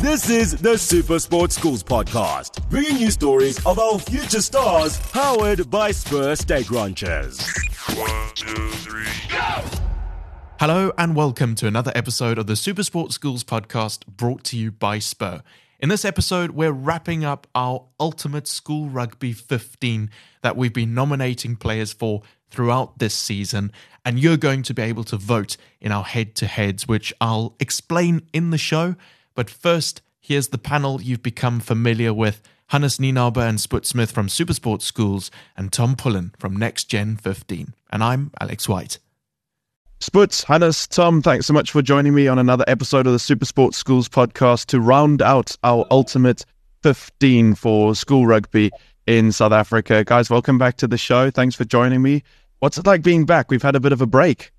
This is the Super Sports Schools podcast, bringing you stories of our future stars, powered by Spur Steak Ranchers. One, two, three, go! Hello and welcome to another episode of the Super Sports Schools podcast brought to you by Spur. In this episode, we're wrapping up our Ultimate School Rugby 15 that we've been nominating players for throughout this season, and you're going to be able to vote in our head to heads, which I'll explain in the show. But first, here's the panel you've become familiar with Hannes Nienaber and Spoed Smith from Supersport Schools, and Tom Pullen from Next Gen 15. And I'm Alex White. Sputs, Hannes, Tom, thanks so much for joining me on another episode of the Supersport Schools podcast to round out our ultimate 15 for school rugby in South Africa. Guys, welcome back to the show. Thanks for joining me. What's it like being back? We've had a bit of a break.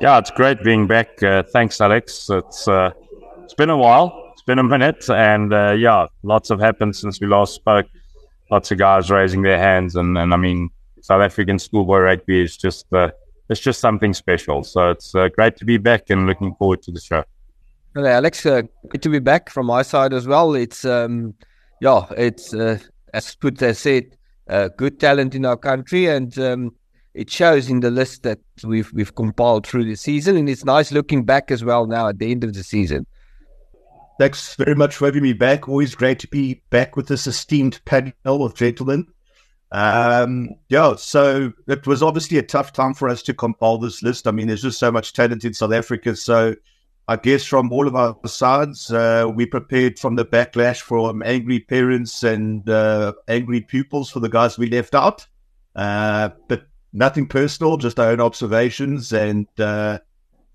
Yeah, it's great being back. Uh, thanks, Alex. It's uh, it's been a while. It's been a minute, and uh, yeah, lots have happened since we last spoke. Lots of guys raising their hands, and, and I mean, South African schoolboy rugby is just uh, it's just something special. So it's uh, great to be back, and looking forward to the show. Hello, Alex. Uh, good to be back from my side as well. It's um, yeah, it's uh, as Put has said, uh, good talent in our country, and um, it shows in the list that we've we've compiled through the season, and it's nice looking back as well now at the end of the season. Thanks very much for having me back. Always great to be back with this esteemed panel of gentlemen. Um, yeah, so it was obviously a tough time for us to compile this list. I mean, there's just so much talent in South Africa. So I guess from all of our sides, uh, we prepared from the backlash from angry parents and uh, angry pupils for the guys we left out. Uh, but nothing personal, just our own observations. And uh,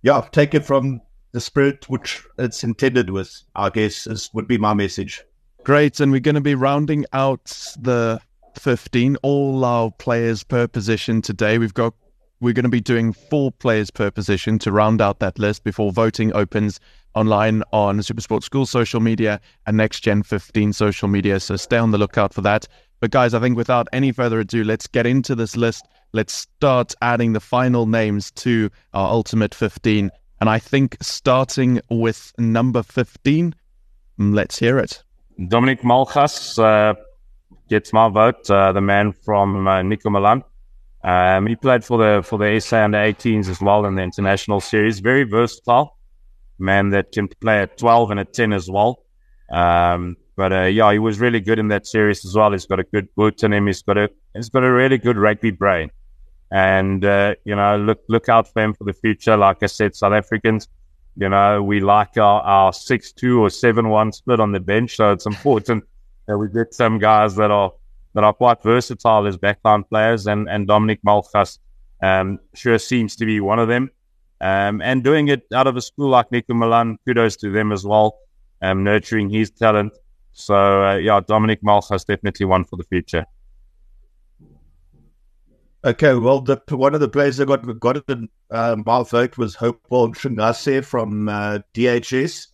yeah, take it from the spirit which it's intended with, I guess, is, would be my message. Great. And we're going to be rounding out the 15, all our players per position today. We've got we're going to be doing four players per position to round out that list before voting opens online on Supersport School social media and Next Gen 15 social media. So stay on the lookout for that. But guys, I think without any further ado, let's get into this list. Let's start adding the final names to our Ultimate 15. And I think starting with number 15, mm, let's hear it. Dominic Malgas uh, gets my vote, uh, the man from uh, Nico Malan. Um, he played for the for the SA under 18s as well in the international series. Very versatile man that can play at 12 and at 10 as well. Um, but uh, yeah, he was really good in that series as well. He's got a good boot in him. He's got a he's got a really good rugby brain. And, uh, you know, look, look out for him for the future. Like I said, South Africans, you know, we like our, our 6-2 or 7-1 split on the bench. So it's important that we get some guys that are, that are quite versatile as backline players. And, and Dominic Malgas, um, sure seems to be one of them. Um, and doing it out of a school like Nico Malan, kudos to them as well, um, nurturing his talent. So, uh, yeah, Dominic Malgas definitely one for the future. Okay, well, the one of the players that got got it in uh, my vote was Hopewell Shingase from uh, DHS.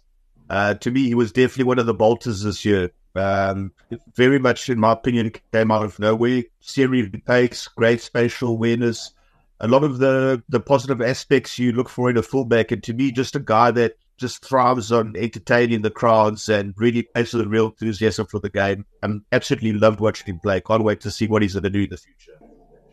Uh, to me, he was definitely one of the bolters this year. Um, very much, in my opinion, came out of nowhere. Series takes, great spatial awareness, a lot of the the positive aspects you look for in a fullback. And to me, just a guy that just thrives on entertaining the crowds and really plays with a real enthusiasm for the game. I absolutely loved watching him play. Can't wait to see what he's going to do in the future.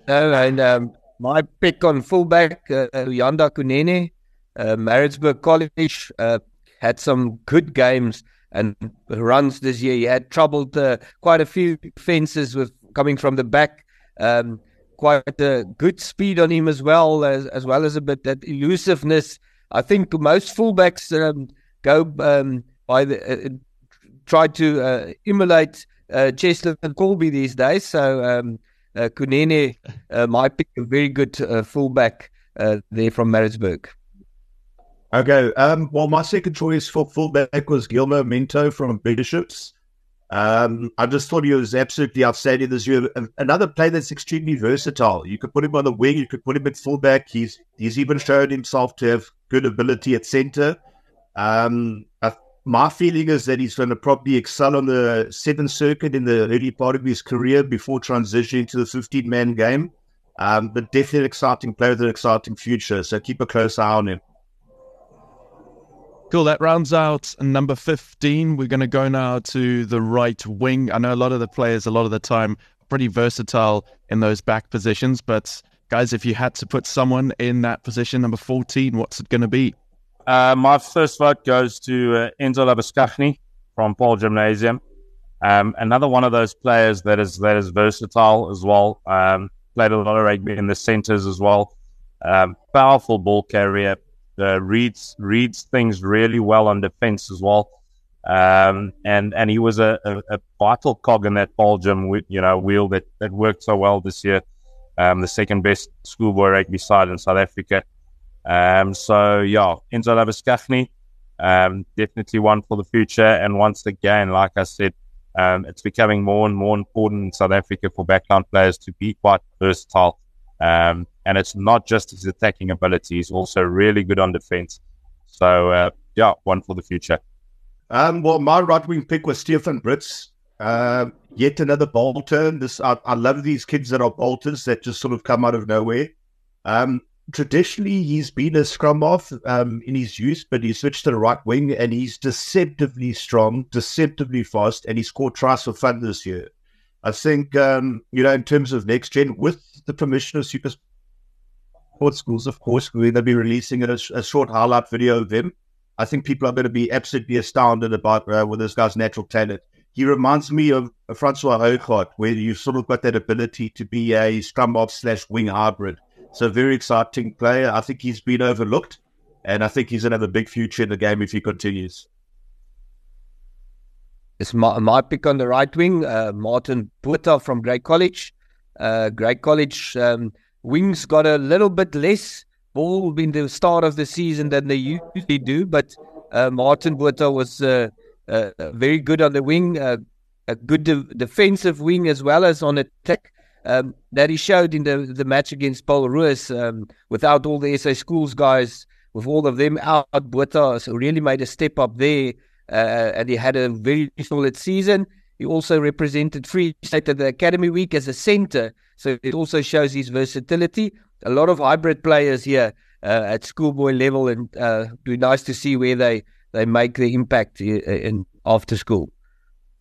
No, and um, my pick on fullback, uh, Yanda Kunene, uh, Maritzburg College, uh, had some good games and runs this year. He had troubled uh, quite a few fences with coming from the back. Um, quite a good speed on him as well, as, as well as a bit that elusiveness. I think most fullbacks um, go um, by the uh, try to uh, emulate uh, Cheslin and Kolbe these days. So um, uh, Kunene uh, might pick a very good uh, fullback uh, there from Maritzburg. Okay. Um, well, my second choice for fullback was Gilmo Minto from Bishops. Um, I just thought he was absolutely outstanding this year. Another player that's extremely versatile. You could put him on the wing, you could put him at fullback. He's he's even shown himself to have good ability at centre. Um, I my feeling is that he's going to probably excel on the sevens circuit in the early part of his career before transitioning to the 15 man game. Um, but definitely an exciting player with an exciting future. So keep a close eye on him. Cool. That rounds out number 15. We're going to go now to the right wing. I know a lot of the players, a lot of the time, pretty versatile in those back positions. But, guys, if you had to put someone in that position, number 14, what's it going to be? Uh, my first vote goes to uh, Enzo Labuschagne from Paarl Gymnasium. Um, another one of those players that is that is versatile as well. Um, played a lot of rugby in the centres as well. Um, powerful ball carrier. Uh, reads reads things really well on defence as well. Um, and and he was a, a, a, vital cog in that Paarl Gym, you know, wheel that, that worked so well this year. Um, the second best schoolboy rugby side in South Africa. Um, so yeah, Enzo Labuschagne, um, definitely one for the future. And once again, like I said, um, it's becoming more and more important in South Africa for backline players to be quite versatile. Um, and it's not just his attacking ability; he's also really good on defense. So, uh, yeah, one for the future. Um, well, my right wing pick was Stefan Brits. Uh, yet another bolter. This I, I, love these kids that are bolters that just sort of come out of nowhere. Um, traditionally he's been a scrum-half um, in his youth, but he switched to the right wing and he's deceptively strong, deceptively fast, and he scored tries for fun this year. I think, um, you know, in terms of next gen, with the permission of Super Sport Schools, of course, we're going to be releasing a, a, short highlight video of him. I think people are going to be absolutely astounded about uh, with this guy's natural talent. He reminds me of Francois Hougaard, where you've sort of got that ability to be a scrum-half slash wing hybrid so very exciting player. I think he's been overlooked, and I think he's going to have a big future in the game if he continues. It's my, my pick on the right wing, uh, Martin Botha from Grey College. Uh, Grey College um, wings got a little bit less ball in the start of the season than they usually do, but uh, Martin Botha was uh, uh, very good on the wing, uh, a good de- defensive wing as well as on attack um, that he showed in the the match against Paul Roos um, without all the SA schools guys, with all of them out, so really made a step up there, uh, and he had a very solid season. He also represented Free State at the Academy Week as a centre, so it also shows his versatility. A lot of hybrid players here uh, at schoolboy level, and uh, be nice to see where they they make the impact in, in after school.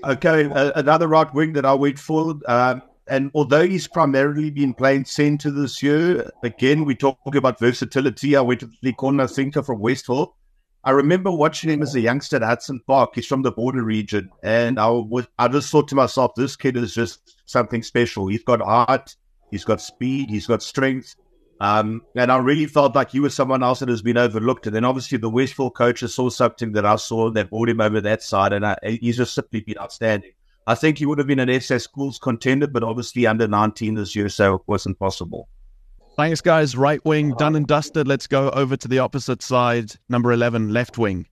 Okay, uh, another right wing that I went for. Um, and although he's primarily been playing centre this year, again, we talk about versatility. I went to the corner thinker from Westville. I remember watching him as a youngster at Hudson Park. He's from the border region. And I was, I just thought to myself, this kid is just something special. He's got heart, he's got speed, he's got strength. Um, and I really felt like he was someone else that has been overlooked. And then obviously the Westville coaches saw something that I saw and that brought him over that side. And I, he's just simply been outstanding. I think he would have been an SA Schools contender, but obviously under 19 this year, so it wasn't possible. Thanks, guys. Right wing, done and dusted. Let's go over to the opposite side. Number 11, left wing.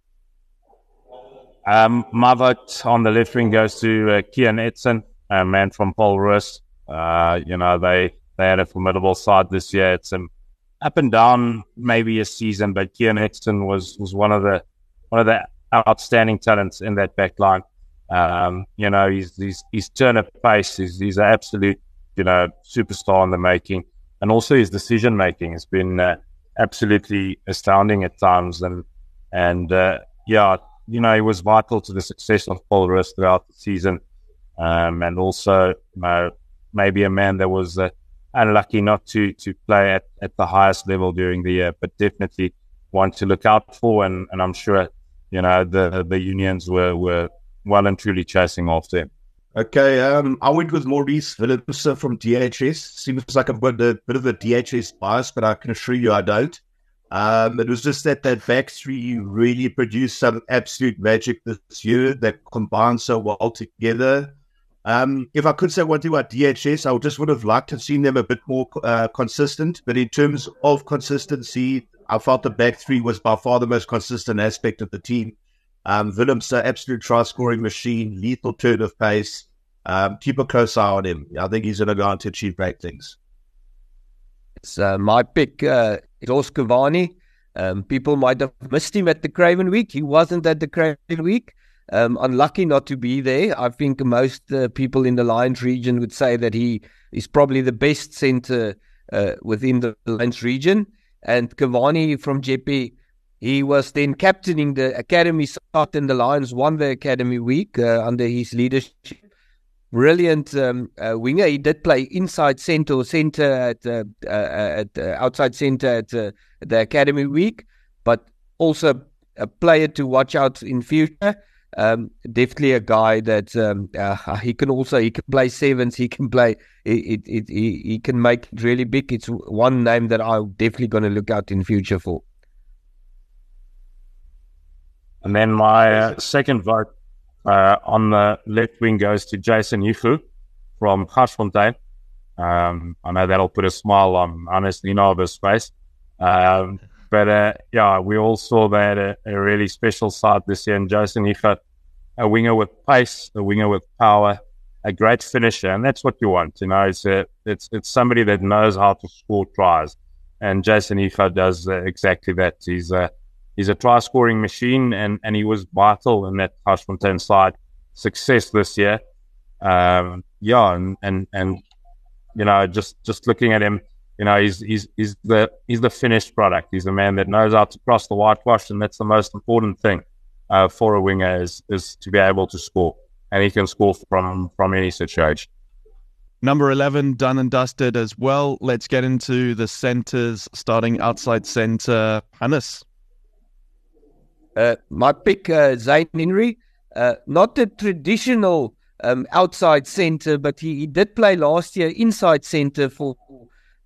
Um, my vote on the left wing goes to uh, Kian Edson, a man from Paul Roos. Uh, you know, they, they had a formidable side this year. It's an up and down, maybe a season, but Kian Edson was, was one of the, one of the outstanding talents in that back line. Um, you know, he's he's he's turn of pace. He's he's an absolute you know superstar in the making, and also his decision making has been uh, absolutely astounding at times. And and uh, yeah, you know, he was vital to the success of Paul Roos throughout the season, um, and also you know, maybe a man that was uh, unlucky not to to play at, at the highest level during the year, but definitely one to look out for. And, and I'm sure you know the the unions were were well and truly chasing after. Okay, um, I went with Maurice Willemse from DHS. Seems like I've got a bit of a DHS bias, but I can assure you I don't. Um, it was just that that back three really produced some absolute magic this year that combined so well together. Um, if I could say one thing about DHS, I just would have liked to have seen them a bit more uh, consistent. But in terms of consistency, I felt the back three was by far the most consistent aspect of the team. Um, Willemse, absolute try scoring machine, lethal turn of pace. Um, keep a close eye on him. I think he's going to go on to achieve great things. It's uh, my pick. Uh, Ross Cavani. Um, people might have missed him at the Craven Week. He wasn't at the Craven Week. Um, unlucky not to be there. I think most uh, people in the Lions region would say that he is probably the best centre uh, within the Lions region. And Cavani from Jeppe he was then captaining the academy side, and the Lions won the academy week uh, under his leadership. Brilliant um, uh, winger. He did play inside centre or centre at, uh, uh, at uh, outside centre at the academy week, but also a player to watch out in future. Um, definitely a guy that um, uh, he can also he can play sevens. He can play it. it, it he, he can make it really big. It's one name that I'm definitely going to look out in future for. And then my uh, second vote uh, on the left wing goes to Jason Yifu from Garsfontein. Um, I know that'll put a smile on Hannes Nienaber's face. Um, but uh, yeah, we all saw that a, a, really special side this year. And Jason Yifu, a winger with pace, a winger with power, a great finisher, and that's what you want. You know, it's a, it's it's somebody that knows how to score tries, and Jason Yifu does uh, exactly that. He's a he's a try scoring machine, and, and he was vital in that Garsfontein side success this year. Um, yeah, and, and and you know, just just looking at him, you know, he's he's he's the he's the finished product. He's a man that knows how to cross the whitewash, and that's the most important thing uh, for a winger is is to be able to score, and he can score from from any situation. Number 11, done and dusted as well. Let's get into the centers, starting outside center. Hannes. Uh, my pick, uh, Zane Henry, uh, not the traditional um, outside center, but he, he, did play last year inside center for,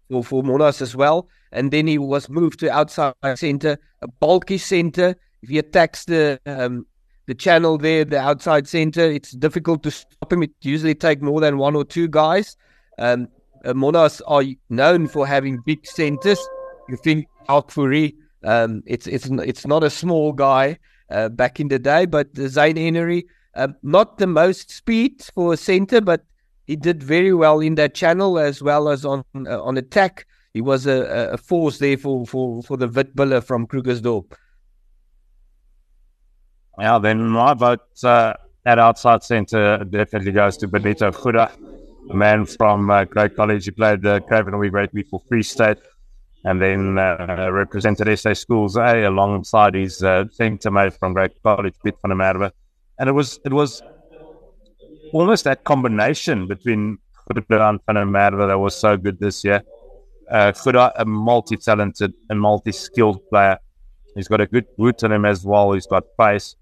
for, for Monnas as well. And then he was moved to outside center, a bulky center. If he attacks the um, the channel there, the outside center, it's difficult to stop him. It usually takes more than one or two guys. Um, uh, Monnas are known for having big centers. You think Alk Fourie um, it's it's it's not a small guy uh, back in the day, but Zane Henry, um, not the most speed for a center, but he did very well in that channel as well as on uh, on attack. He was a, a force there for, for, for the Witbulle from Krugersdorp. Yeah, then my vote uh, at outside centre definitely goes to Benito Guda, a man from uh, Grey College. He played the uh, Craven Week Rugby for Free State and then uh, represented SA Schools A alongside his uh, teammate from Grey College, Piet van. And it was it was almost that combination between Guda and that was so good this year. Uh, a multi-talented and multi-skilled player. He's got a good root in him as well. He's got pace.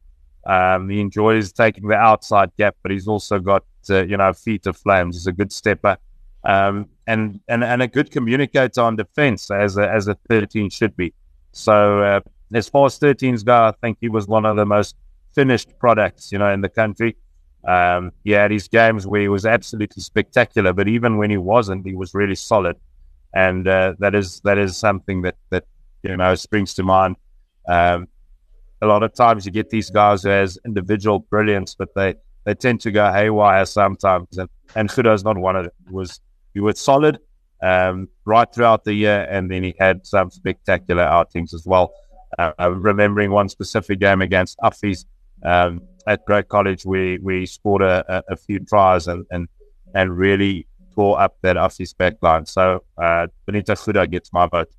Um, he enjoys taking the outside gap, but he's also got uh, you know feet of flames. He's a good stepper um, and, and and a good communicator on defense as a, as a 13 should be. So uh, as far as 13s go, I think he was one of the most finished products, you know, in the country. Um, he had his games where he was absolutely spectacular, but even when he wasn't, he was really solid, and uh, that is that is something that that you know springs to mind. Um, a lot of times you get these guys who has individual brilliance, but they they tend to go haywire sometimes, and and not one of them. He was he was solid um, right throughout the year, and then he had some spectacular outings as well. Uh, remembering one specific game against Affies um, at Grey College, we we scored a, a, few tries and, and and really tore up that Affies backline. So uh, Benito Guda gets my vote.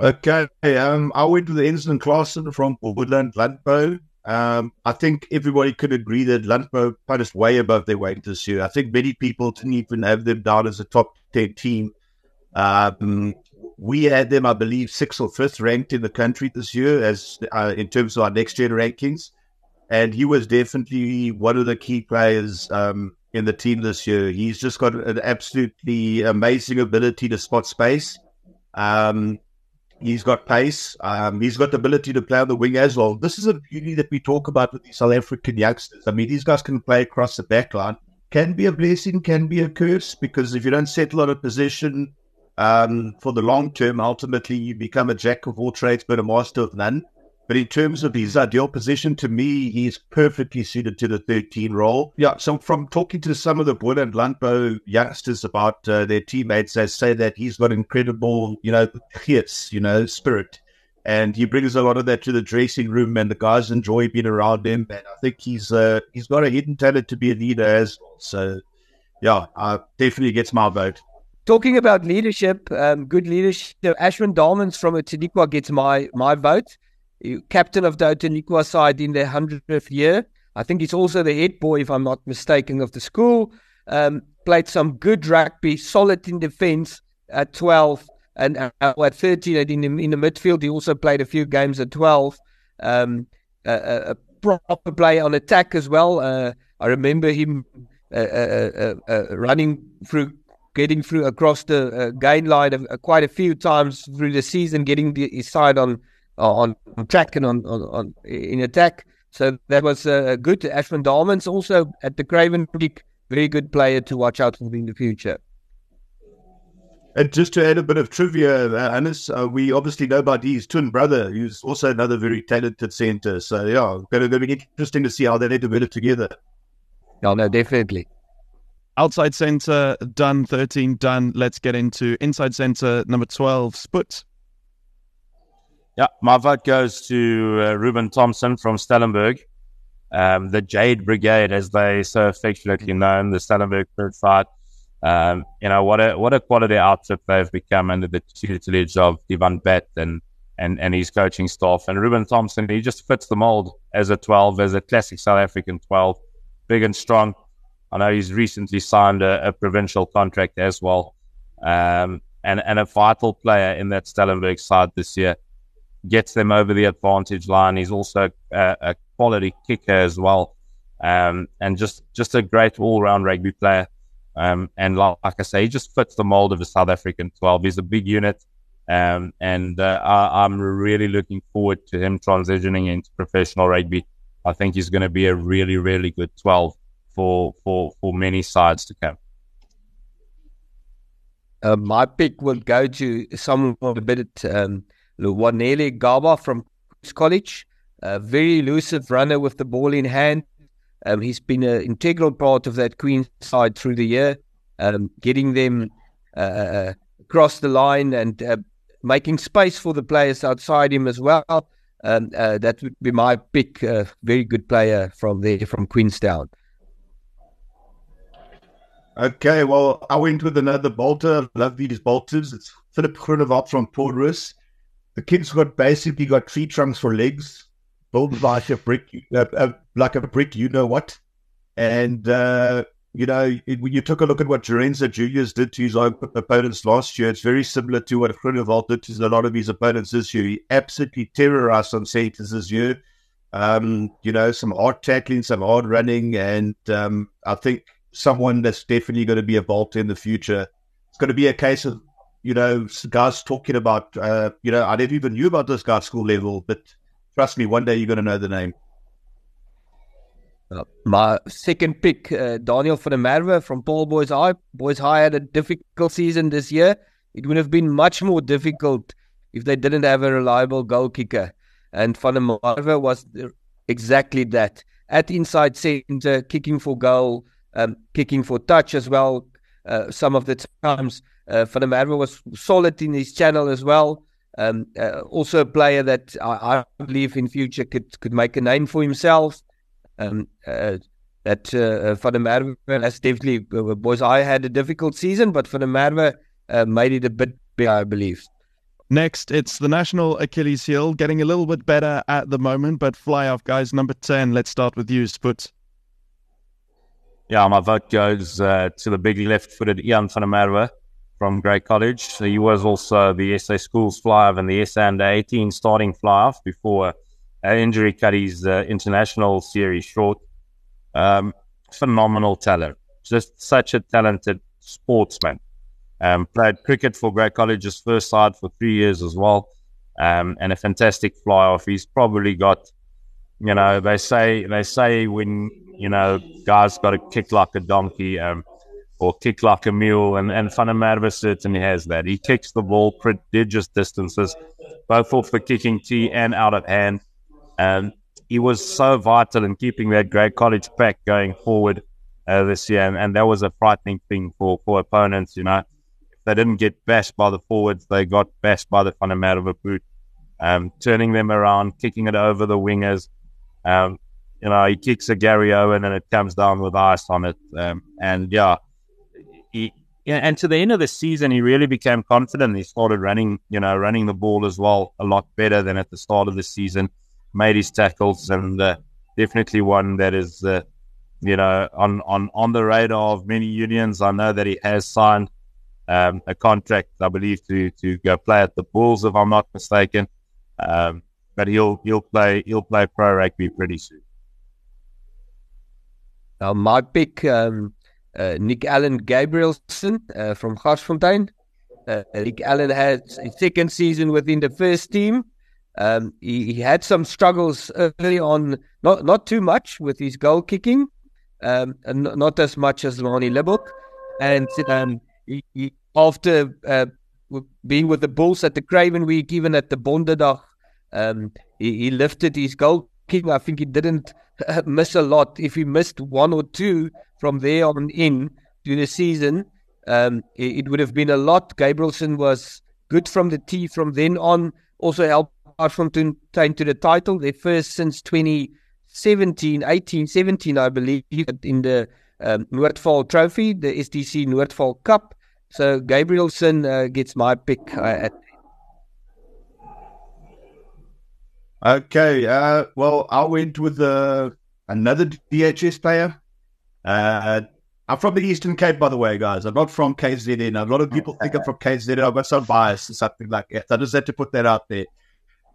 Okay, um, I went to the Enslin Claassen from Boland Landbou. Um, I think everybody could agree that Landbou punished way above their weight this year. I think many people didn't even have them down as a top 10 team. Um, we had them, I believe, sixth or fifth ranked in the country this year as uh, in terms of our next gen rankings. And he was definitely one of the key players um, in the team this year. He's just got an absolutely amazing ability to spot space. Um, He's got pace. Um, he's got the ability to play on the wing as well. This is a beauty that we talk about with these South African youngsters. I mean, these guys can play across the back line. Can be a blessing, can be a curse, because if you don't settle on a position um, for the long term, ultimately you become a jack of all trades but a master of none. But in terms of his ideal position, to me, he's perfectly suited to the 13 role. Yeah, so from talking to some of the Boland Landbou youngsters about uh, their teammates, they say that he's got incredible, you know, hits, you know, spirit. And he brings a lot of that to the dressing room, and the guys enjoy being around him. And I think he's uh, he's got a hidden talent to be a leader as well. So, yeah, uh, definitely gets my vote. talking about leadership, um, good leadership. Ashwin Dalmans from Outeniqua gets my my vote. Captain of the Outeniqua side in their hundredth year. I think he's also the head boy, if I'm not mistaken, of the school. Um, played some good rugby, solid in defence at 12 and uh, at 13 in the, in the midfield. He also played a few games at 12. Um, a, a, proper player on attack as well. Uh, I remember him uh, uh, uh, uh running through, getting through across the gain line quite a few times through the season, getting the, his side on on, on track and on, on, on in attack. So that was uh, good. Ashwin Dalmans also at the Craven Week, very good player to watch out for in the future. And just to add a bit of trivia, uh, Hannes, uh, we obviously know about his twin brother, who's also another very talented centre. So, yeah, going to be interesting to see how they develop together. Yeah, no, definitely. Outside centre, done. 13, done. Let's get into inside centre, number 12, Spoed. Yeah, my vote goes to uh, Ruben Thompson from Stellenberg. Um, the Jade Brigade, as they so affectionately known, the Stellenberg third side. Um, you know what a what a quality outfit they've become under the tutelage of Ivan Bet and, and and his coaching staff. And Ruben Thompson, he just fits the mold as a 12, as a classic South African 12, big and strong. I know he's recently signed a, a provincial contract as well, um, and and a vital player in that Stellenberg side this year. Gets them over the advantage line. He's also a, a quality kicker as well, um, and just just a great all round rugby player. Um, and like, like, I say, he just fits the mold of a South African 12. He's a big unit. Um, and uh, I, am really looking forward to him transitioning into professional rugby. I think he's going to be a really, really good 12 for, for, for many sides to come. Uh, my pick will go to someone a bit um, Luwanele Gaba from College. A very elusive runner with the ball in hand. Um, he's been an integral part of that Queen side through the year, um, getting them uh, uh, across the line and uh, making space for the players outside him as well. Um, uh, that would be my pick. Uh, very good player from there, from Queenstown. Okay, well, I went with another bolter. Love these bolters. It's Philip Groenewald from Paul Roos. The kid's got basically got tree trunks for legs build like a brick, uh, uh, like a brick, you know what? And, uh, you know, it, when you took a look at what Jerenza Julius did to his own opponents last year, it's very similar to what Groenewald did to a lot of his opponents this year. He absolutely terrorized on centers this year. Um, you know, some hard tackling, some hard running, and um, I think someone that's definitely going to be a bolt in the future. It's going to be a case of, you know, guys talking about, uh, you know, I never even knew about this guy at school level, but Trust me, one day you're going to know the name. Uh, my second pick, uh, Daniel van der Merwe from Paarl Boys High. Boys High had a difficult season this year. It would have been much more difficult if they didn't have a reliable goal kicker. And van der Merwe was exactly that. At inside center, kicking for goal, um, kicking for touch as well. Uh, some of the times, uh, van der Merwe was solid in his channel as well. Um, uh, also a player that I, I, believe in future could could make a name for himself. Um, uh, that uh, Van der Merwe has definitely, uh, boys, I had a difficult season, but Van der Merwe uh, made it a bit better, I believe. Next, it's the national Achilles heel, getting a little bit better at the moment, but fly-half, guys. Number 10, let's start with you, Spoed. Yeah, my vote goes uh, to the big left footed Ian van der Merwe from Grey College. He was also the SA Schools fly-half and the SA Under 18 starting fly-half before an injury cut his uh, international series short. Um, phenomenal talent, just such a talented sportsman. Um, played cricket for Grey College's first side for three years as well, um, and a fantastic fly-half. He's probably got, you know, they say they say when you know guys got to kick like a donkey. Um, or kick like a mule. And, and der certainly has that. He kicks the ball prodigious distances, both off the kicking tee and out of hand. And he was so vital in keeping that Grey College pack going forward uh, this year. And, and, that was a frightening thing for, for opponents, you know. If they didn't get bashed by the forwards, they got bashed by the Merwe boot. Um, turning them around, kicking it over the wingers. Um, you know, he kicks a Garryowen and it comes down with ice on it. Um, and yeah, yeah, and to the end of the season, he really became confident. He started running, you know, running the ball as well a lot better than at the start of the season. Made his tackles, and uh, definitely one that is, uh, you know, on, on on the radar of many unions. I know that he has signed um, a contract, I believe, to to go play at the Bulls, if I'm not mistaken. Um, but he'll he'll play he'll play pro rugby pretty soon. Now, my pick, um, uh, Nick Allen Gabrielson uh, from Garsfontein. Uh, Nick Allen had his second season within the first team. Um, he, he, had some struggles early on, not not too much with his goal kicking, um, and not as much as Manie Libbok. And um, he, he, after uh, being with the Bulls at the Craven Week, even at the Bonderdag, um, he, he lifted his goal kicking. I think he didn't miss a lot. If he missed one or two from there on in to the season, um, it, it, would have been a lot. Gabrielson was good from the tee from then on. Also helped Garsfontein to the title. Their first since 2017, 18, 17, I believe, in the um, Noordvaal Trophy, the STC Noordvaal Cup. So Gabrielson uh, gets my pick uh, at Okay, uh, well, I went with uh, another DHS player. Uh, I'm from the Eastern Cape, by the way, guys. I'm not from KZN. A lot of people think I'm from KZN. I've got some bias or something like that. I just had to put that out there.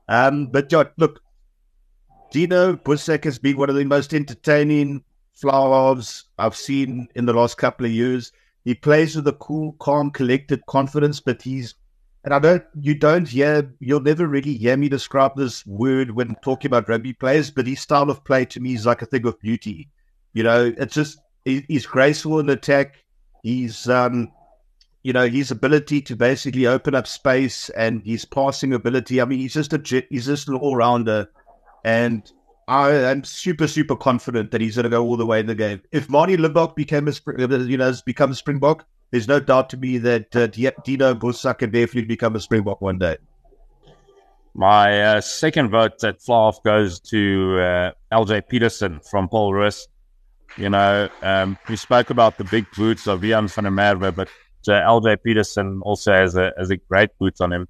Um, but yeah, look, Dino Bussac has been one of the most entertaining flowers I've seen in the last couple of years. He plays with a cool, calm, collected confidence, but he's and I don't, you don't hear, you'll never really hear me describe this word when talking about rugby players, but his style of play to me is like a thing of beauty. You know, it's just, he's graceful in attack. He's, um, you know, his ability to basically open up space and his passing ability. I mean, he's just a, he's just an all rounder. And I am super, super confident that he's going to go all the way in the game. If Manie Libbok became a, you know, has become a Springbok, there's no doubt to me that uh, Dino Bussac can definitely become a Springbok one day. My uh, second vote at Flav goes to uh, LJ Peterson from Paul Roos. You know, um, we spoke about the big boots of Ian van der Merwe, but uh, LJ Peterson also has a, has a great boot on him.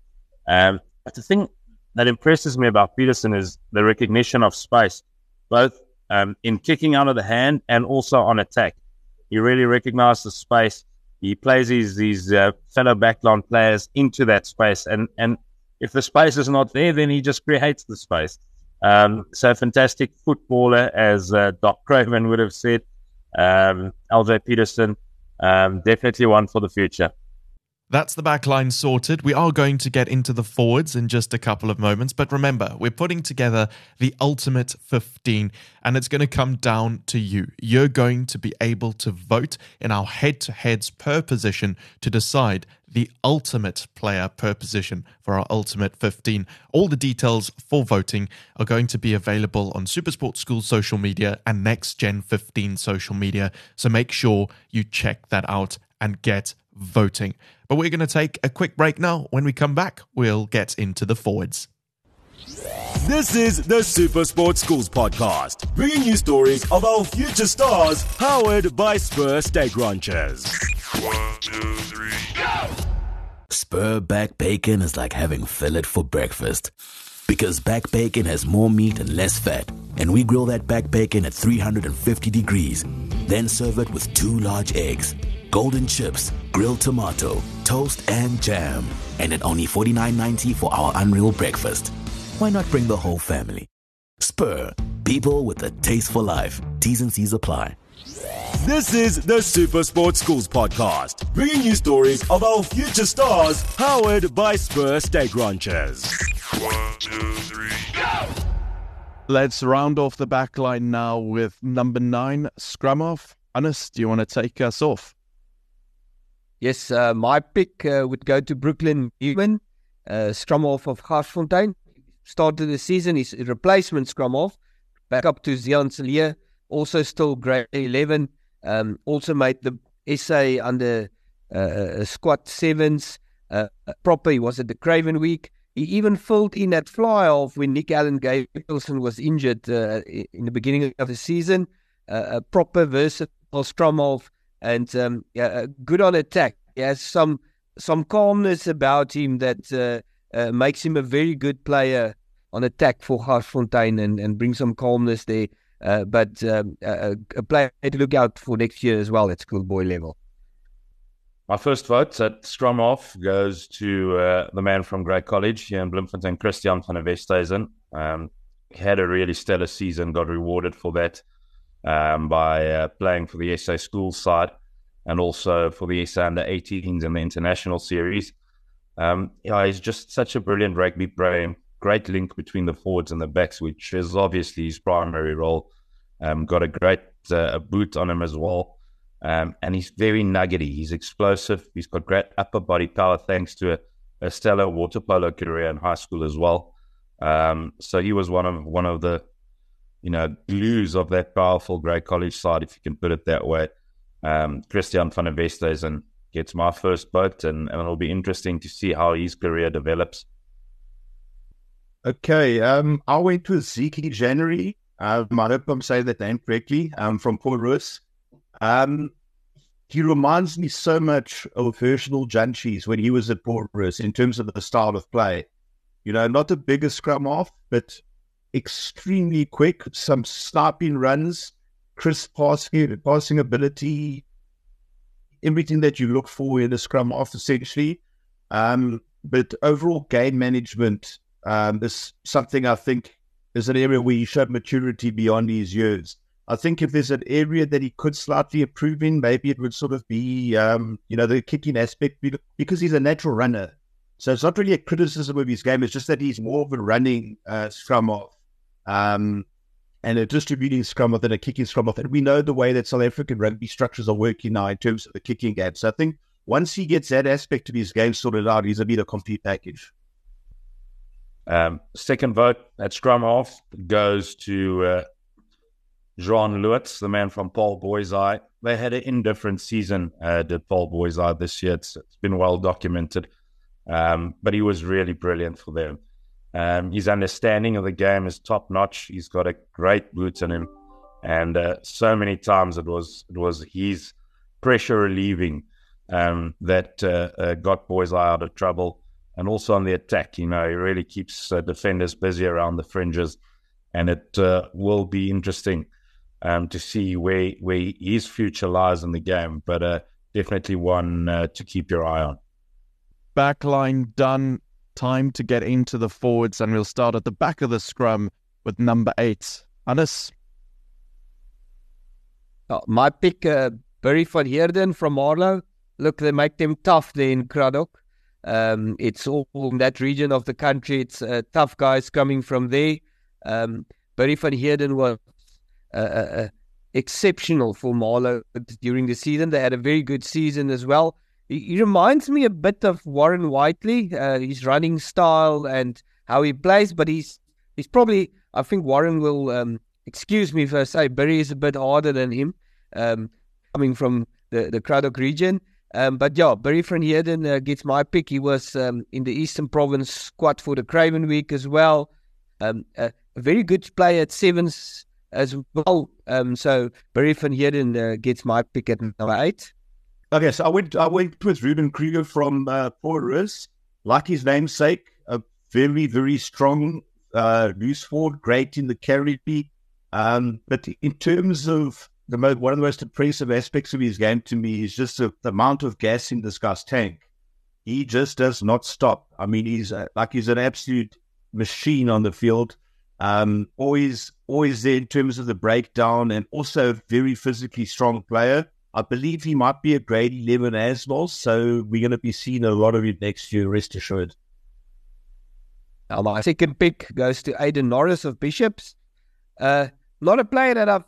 Um, but the thing that impresses me about Peterson is the recognition of space, both um, in kicking out of the hand and also on attack. He really recognizes the space he plays his these uh, fellow backline players into that space, and and if the space is not there, then he just creates the space. Um, so fantastic footballer, as uh, Doc Craven would have said. Um, LJ Peterson, um, definitely one for the future. That's the back line sorted. We are going to get into the forwards in just a couple of moments, but remember, we're putting together the ultimate 15, and it's going to come down to you. You're going to be able to vote in our head to heads per position to decide the ultimate player per position for our ultimate 15. All the details for voting are going to be available on Supersport School social media and Next Gen 15 social media, so make sure you check that out and get voting. But we're going to take a quick break now. When we come back, we'll get into the forwards. This is the Super Sports Schools podcast, bringing you stories of our future stars, powered by Spur Steak Ranchers. One, two, three, go! Spur back bacon is like having fillet for breakfast. Because back bacon has more meat and less fat, and we grill that back bacon at 350 degrees, then serve it with two large eggs golden chips, grilled tomato, toast, and jam. And at only $49.90 for our unreal breakfast. Why not bring the whole family? Spur, people with a taste for life. T's and C's apply. This is the Super Sports Schools podcast, bringing you stories of our future stars, powered by Spur Steak Ranchers. One, two, three, go! Let's round off the back line now with number nine, Scrumov. Hannes, do you want to take us off? Yes, uh, my pick uh, would go to Brooklyn Ewan, uh, scrum-half of Garsfontein. Started the season, his replacement scrum-half, back up to Zian also still grade 11. Um, also made the SA under uh, uh squad sevens. Uh, uh, proper, he was at the Craven Week. He even filled in at fly-half when Nick Allen Gabrielson was injured uh, in the beginning of the season. a proper, versatile scrum-half and um, yeah, good on attack. He has some some calmness about him that uh, makes him a very good player on attack for Garsfontein and, and bring some calmness there. Uh, but um, a, a player to look out for next year as well at schoolboy level. My first vote at scrum-half goes to uh, the man from Grey College here in Bloemfontein, Christian van der Westhuizen. Um, had a really stellar season, got rewarded for that um, by uh, playing for the SA school side and also for the SA under 18s in the international series. Um, yeah, he's just such a brilliant rugby brain, great link between the forwards and the backs, which is obviously his primary role. Um, got a great uh, boot on him as well. Um, and he's very nuggety. He's explosive. He's got great upper body power thanks to a, a stellar water polo career in high school as well. Um, so he was one of one of the you know glues of that powerful Grey College side, if you can put it that way. Um, Christian van der gets my first vote, and, and it'll be interesting to see how his career develops. Okay, um, I went to Zeke January. Um, I hope I'm saying that name correctly. Um, from Paul Roos. Um, he reminds me so much of Herschel Jantjies when he was at Paul Roos in terms of the style of play. You know, not the biggest scrum-half, but extremely quick, some sniping runs, crisp passing, passing ability, everything that you look for in a scrum-half, essentially. Um, but overall game management um, is something I think is an area where he showed maturity beyond his years. I think if there's an area that he could slightly improve in, maybe it would sort of be, um, you know, the kicking aspect because he's a natural runner. So it's not really a criticism of his game. It's just that he's more of a running uh, scrum-half um, and a distributing scrum-half than a kicking scrum-half. And we know the way that South African rugby structures are working now in terms of the kicking game. So I think once he gets that aspect of his game sorted out, he's a bit of a complete package. Um, second vote at scrum-half goes to uh, Jean Lewitz, the man from Paarl Boys High. They had an indifferent season, uh, did Paarl Boys High this year. It's, it's been well documented. Um, but he was really brilliant for them. Um, his understanding of the game is top notch. He's got a great boot in him, and uh, so many times it was it was his pressure relieving um, that uh, uh, got Boys High out of trouble, and also on the attack. You know, he really keeps uh, defenders busy around the fringes, and it uh, will be interesting um, to see where where his future lies in the game. But uh, definitely one to keep your eye on. Backline done. Time to get into the forwards, and we'll start at the back of the scrum with number eight, Hannes. Oh, my pick, uh, Barry van Heerden from Marlow. Look, they make them tough there in Cradock. Um, it's all in that region of the country. It's uh, tough guys coming from there. Um, Barry van Heerden was uh, uh, exceptional for Marlow during the season. They had a very good season as well. He, reminds me a bit of Warren Whiteley, uh, his running style and how he plays, but he's he's probably, I think Warren will um, excuse me if I say Barry is a bit harder than him, um, coming from the, the Cradock region. Um, but yeah, Barry van Heerden uh, gets my pick. He was um, in the Eastern Province squad for the Craven Week as well. Um, a, a, very good player at sevens as well. Um, so Barry van Heerden uh, gets my pick at number eight. Okay, so I went I went with Ruben Kruger from uh. Like his namesake, a very very strong uh, loose forward, great in the carry. Um, but in terms of the most, one of the most impressive aspects of his game to me is just the, the amount of gas in this guy's tank. He just does not stop. I mean, he's a, like he's an absolute machine on the field. Um, always, always there in terms of the breakdown, and also a very physically strong player. I believe he might be a grade 11 as well, so we're going to be seeing a lot of it next year, rest assured. Now, my second pick goes to Aidan Norris of Bishops. Uh, not a player that I've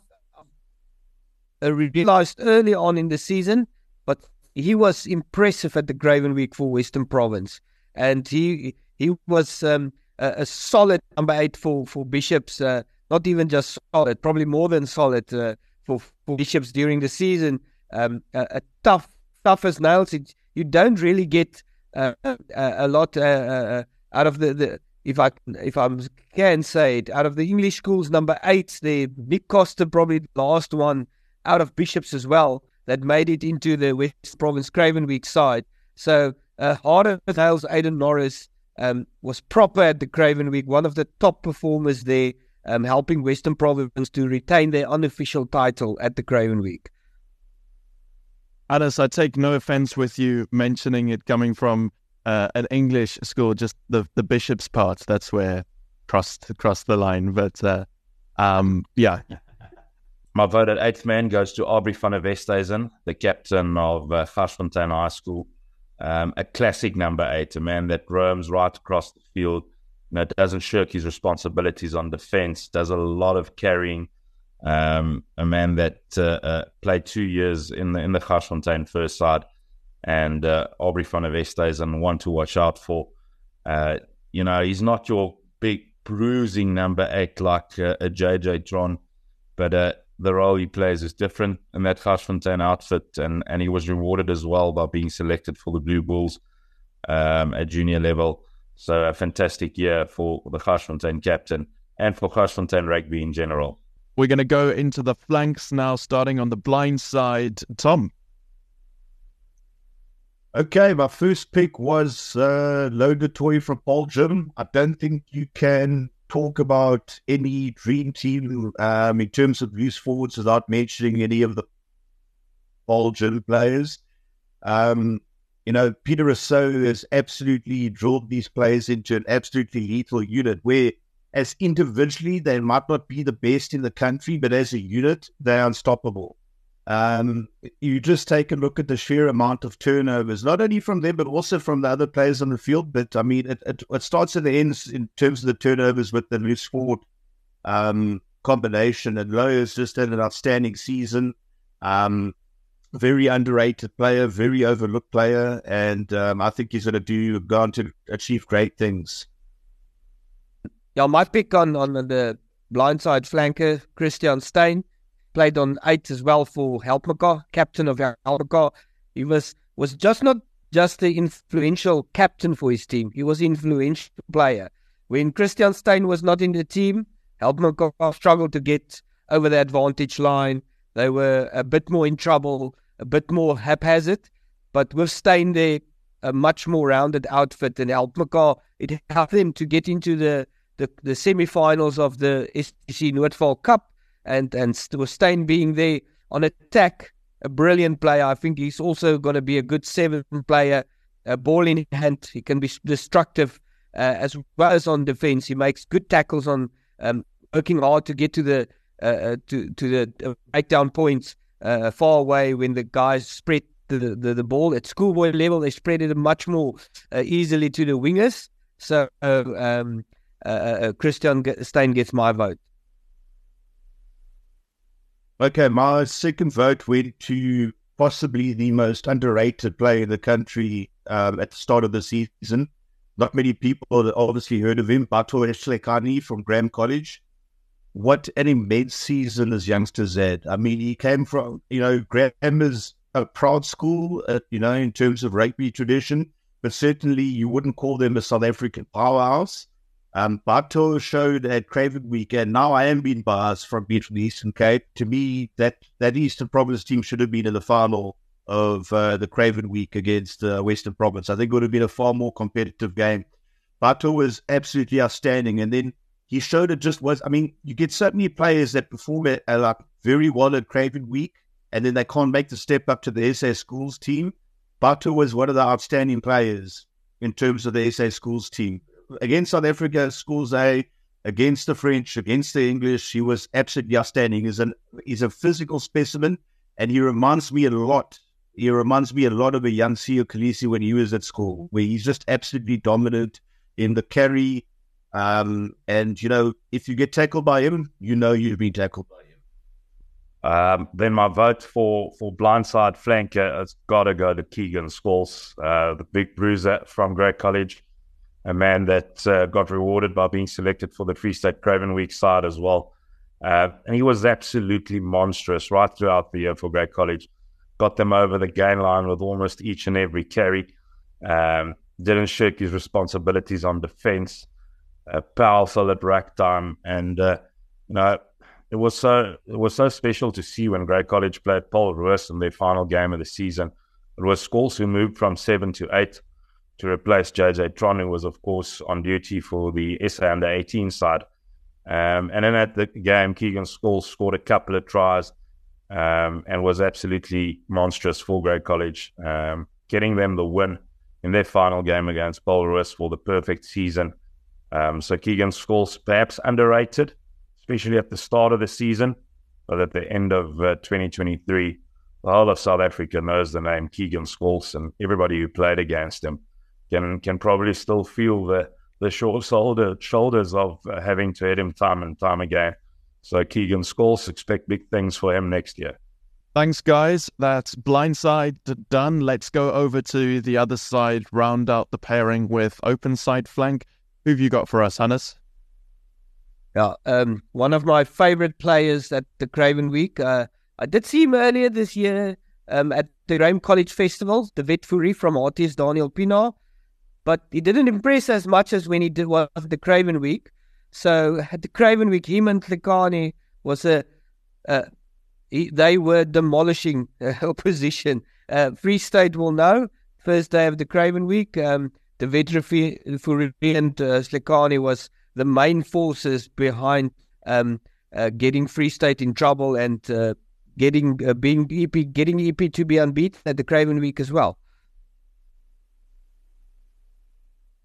uh, realized early on in the season, but he was impressive at the Craven Week for Western Province. And he he was um, a, a, solid number eight for for Bishops. Uh, not even just solid, probably more than solid uh, for for Bishops during the season. Um, a, a, tough, tough as nails. It, you don't really get uh, a, a, lot uh, uh, out of the, the if I if I can say it out of the English schools. Number eight, the Nick Costa probably the last one out of Bishops as well. that made it into the West Province Craven Week side. So uh, Harder Hales Aiden Norris um, was proper at the Craven Week, one of the top performers there, um, helping Western Province to retain their unofficial title at the Craven Week. Hannes, I take no offense with you mentioning it coming from uh, an English school, just the, the bishop's part. That's where crossed crossed the line. But uh, um, yeah. My vote at eighth man goes to Aubrey van der the captain of uh, Garsfontein High School. Um, a classic number eight, a man that roams right across the field, you know, doesn't shirk his responsibilities on defense, does a lot of carrying. Um, a man that uh, uh, played two years in the in the Garsfontein first side, and uh, Aubrey van Westhuizen one to watch out for. Uh, you know, he's not your big bruising number eight like uh, a JJ Tron, but the role he plays is different in that Garsfontein outfit, and, and he was rewarded as well by being selected for the Blue Bulls um, at junior level. So a fantastic year for the Garsfontein captain and for Garsfontein rugby in general. We're going to go into the flanks now, starting on the blind side. Tom. Okay, my first pick was uh, du Toit from Gym. I don't think you can talk about any dream team um, in terms of loose forwards without mentioning any of the Gym players. Um, you know, Peter Rousseau has absolutely drilled these players into an absolutely lethal unit where, as individually, they might not be the best in the country, but as a unit, they're unstoppable. Um, you just take a look at the sheer amount of turnovers, not only from them, but also from the other players on the field. But I mean, it, it, it starts and ends in terms of the turnovers with the loose forward um, combination. And has just had an outstanding season. Um, very underrated player, very overlooked player. And um, I think he's going to do, go on to achieve great things. Yeah, my pick on, on the blindside flanker, Christian Steyn, played on eight as well for Helpmekaar, captain of Helpmekaar. He was was just not just the influential captain for his team. He was influential player. When Christian Steyn was not in the team, Helpmekaar struggled to get over the advantage line. They were a bit more in trouble, a bit more haphazard. But with Steyn there, a much more rounded outfit than Helpmekaar, it helped them to get into the, the, the semi-finals of the STC Noordvaal Cup and and Steyn being there on attack, a brilliant player. I think he's also going to be a good seven player, a ball in hand. He can be destructive uh, as well as on defense. He makes good tackles on um, working hard to get to the uh, uh to to the uh, breakdown points uh, far away when the guys spread the, the, the ball at schoolboy level. They spread it much more uh, easily to the wingers. So um, Christian Steyn gets my vote. Okay, my second vote went to possibly the most underrated player in the country um, at the start of the season. Not many people obviously heard of him, Batho Hlekani from Graeme College. What an immense season this youngster's had. I mean, he came from, you know, Graeme is a proud school, uh, you know, in terms of rugby tradition, but certainly you wouldn't call them a South African powerhouse. Um, showed at Craven Week, and now I am being biased from being from the Eastern Cape. To me, that, that Eastern Province team should have been in the final of uh, the Craven Week against uh, Western Province. I think it would have been a far more competitive game. Batho was absolutely outstanding, and then he showed it just was. I mean, you get so many players that perform at, uh, like very well at Craven Week, and then they can't make the step up to the SA Schools team. Batho was one of the outstanding players in terms of the SA Schools team against South Africa, schools A, against the French, against the English, he was absolutely outstanding. He's an he's a physical specimen, and he reminds me a lot. He reminds me a lot of a young Siya Kolisi when he was at school, where he's just absolutely dominant in the carry. Um, and you know, if you get tackled by him, you know you've been tackled by him. Um, then my vote for for blindside flanker has got to go to Keegan Scholes, uh, the big bruiser from Grey College a man that uh, got rewarded by being selected for the Free State Craven Week side as well. Uh, and he was absolutely monstrous right throughout the year for Grey College. Got them over the gain line with almost each and every carry. Um, didn't shirk his responsibilities on defense. Powerful at rack time. And, uh, you know, it was so it was so special to see when Grey College played Paul Roos in their final game of the season. It was Scholes who moved from seven to eight to replace JJ Tron, who was of course on duty for the SA under 18 side. Um, and then at the game, Keegan Scholes scored a couple of tries um, and was absolutely monstrous for Grey College, um, getting them the win in their final game against Roos for the perfect season. Um, so Keegan Scholes perhaps underrated especially at the start of the season, but at the end of uh, 2023, the whole of South Africa knows the name Keegan Scholes, and everybody who played against him can can probably still feel the the short shoulder, shoulders of uh, having to hit him time and time again. So Keegan Scholes, expect big things for him next year. Thanks, guys. That's blindside done. Let's go over to the other side, round out the pairing with open side flank. Who've you got for us, Hannes? Yeah, um, one of my favorite players at the Craven Week. Uh, I did see him earlier this year um, at the Rame College Festival, the vet Fourie from artist Daniel Pienaar. But he didn't impress as much as when he did was the Craven Week. So at the Craven Week, him and Lekani was a, he, they were demolishing uh, opposition. Uh, Free State will know, first day of the Craven Week, um, the Fourie and uh, was the main forces behind um, uh, getting Free State in trouble and uh, getting uh, being EP, getting EP to be unbeaten at the Craven Week as well.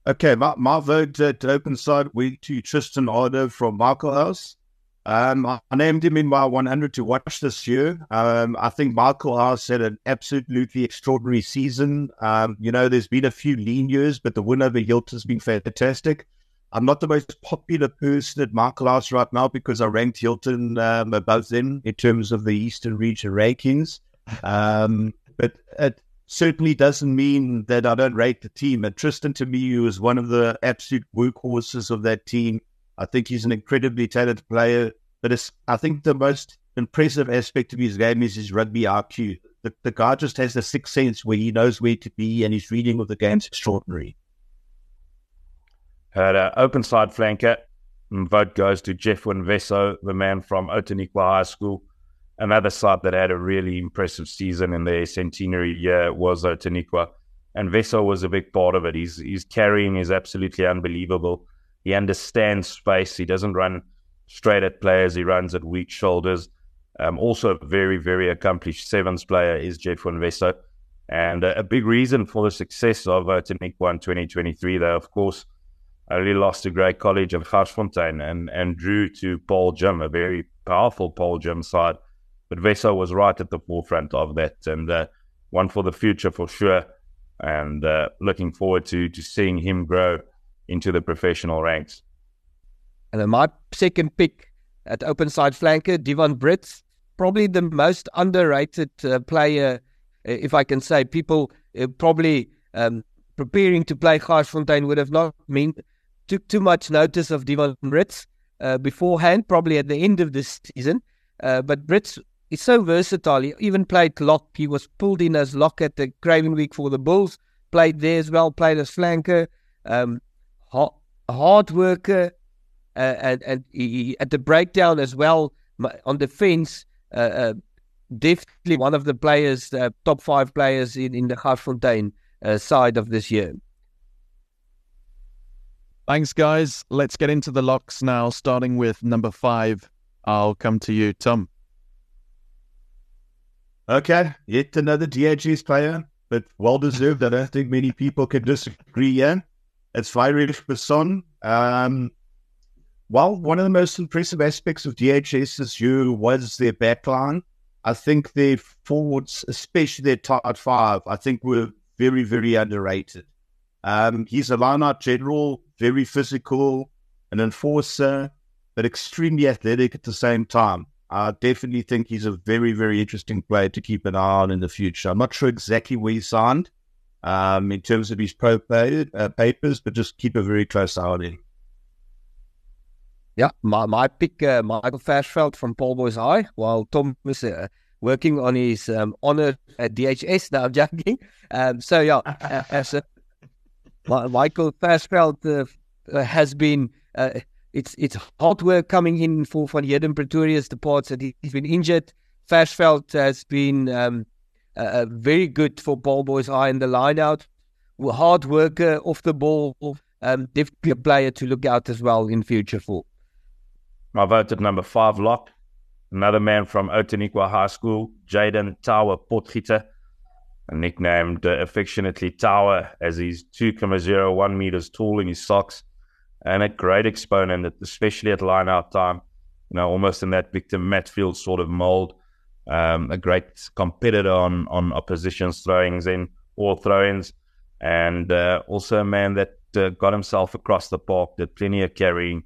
Okay, my, my vote at open side went to Tristan Ardo from Michaelhouse. Um, I named him in my 100 to watch this year. Um, I think Michaelhouse had an absolutely extraordinary season. Um, you know, there's been a few lean years, but the win over Hilt has been fantastic. I'm not the most popular person at my House right now because I ranked Hilton um, above them in terms of the Eastern region rankings. Um, but it certainly doesn't mean that I don't rate the team. And Tristan, me, is one of the absolute workhorses of that team. I think he's an incredibly talented player. But I think the most impressive aspect of his game is his rugby IQ. The, the guy just has the sixth sense where he knows where to be and his reading of the game's extraordinary. Uh, Had an open side flanker. Vote goes to Jeff Winveso, the man from Outeniqua High School. Another side that had a really impressive season in their centenary year was Outeniqua. And Veso was a big part of it. His carrying is absolutely unbelievable. He understands space. He doesn't run straight at players. He runs at weak shoulders. Um, also, a very, very accomplished sevens player is Jeff Winveso. And a, big reason for the success of Outeniqua in 2023, though, of course, really lost to Grey College of Garsfontein and, and drew to Paarl Gym, a very powerful Paarl Gym side. But Veso was right at the forefront of that and uh, one for the future for sure. And uh, looking forward to, to seeing him grow into the professional ranks. And then my second pick at open side flanker, Devon Brits, probably the most underrated uh, player, if I can say. People uh, probably um, preparing to play Garsfontein would have not mean took too much notice of Devon Brits uh, beforehand, probably at the end of this season. Uh, but Brits is so versatile. He even played lock. He was pulled in as lock at the Craven Week for the Bulls. Played there as well. Played as flanker. Um, hard, worker, uh, and and he, at the breakdown as well on defense. Uh, uh, definitely one of the players, uh, top five players in in the Garsfontein uh, side of this year. Thanks, guys. Let's get into the locks now, starting with number five. I'll come to you, Tom. Okay, yet another DHS player, but well deserved. I don't think many people can disagree here. It's Vairich Besson. Um, well, one of the most impressive aspects of DHS this year was their backline. I think their forwards, especially their top five, I think were very, very underrated. Um, he's a lineout general, very physical, an enforcer, but extremely athletic at the same time. I definitely think he's a very, very interesting player to keep an eye on in the future. I'm not sure exactly where he signed um, in terms of his pro play, uh, papers, but just keep a very close eye on him. Yeah, my, my pick, uh, Michael Versfeld from Paarl Boys High, while Tom was uh, working on his um, honor at DHS. Now I'm joking. Um, so, yeah, as Michael uh, uh, has been uh, it's it's hard work coming in for Van Heerden Pretorius departs that he's been injured. Versfeld has been um, uh, very good for Paarl Boys High in the line out. Hard worker off the ball. Um, definitely a player to look out as well in future for. My vote at number five, Lock. Another man from Outeniqua High School, Jaden Tower Potgieter, nicknamed uh, affectionately Tower, as he's 2.01 meters tall in his socks, and a great exponent, especially at line out time. You know, almost in that Victor Matfield sort of mold. Um, a great competitor on on opposition's throwings in all throw-ins, and uh, also a man that uh, got himself across the park, did plenty of carrying,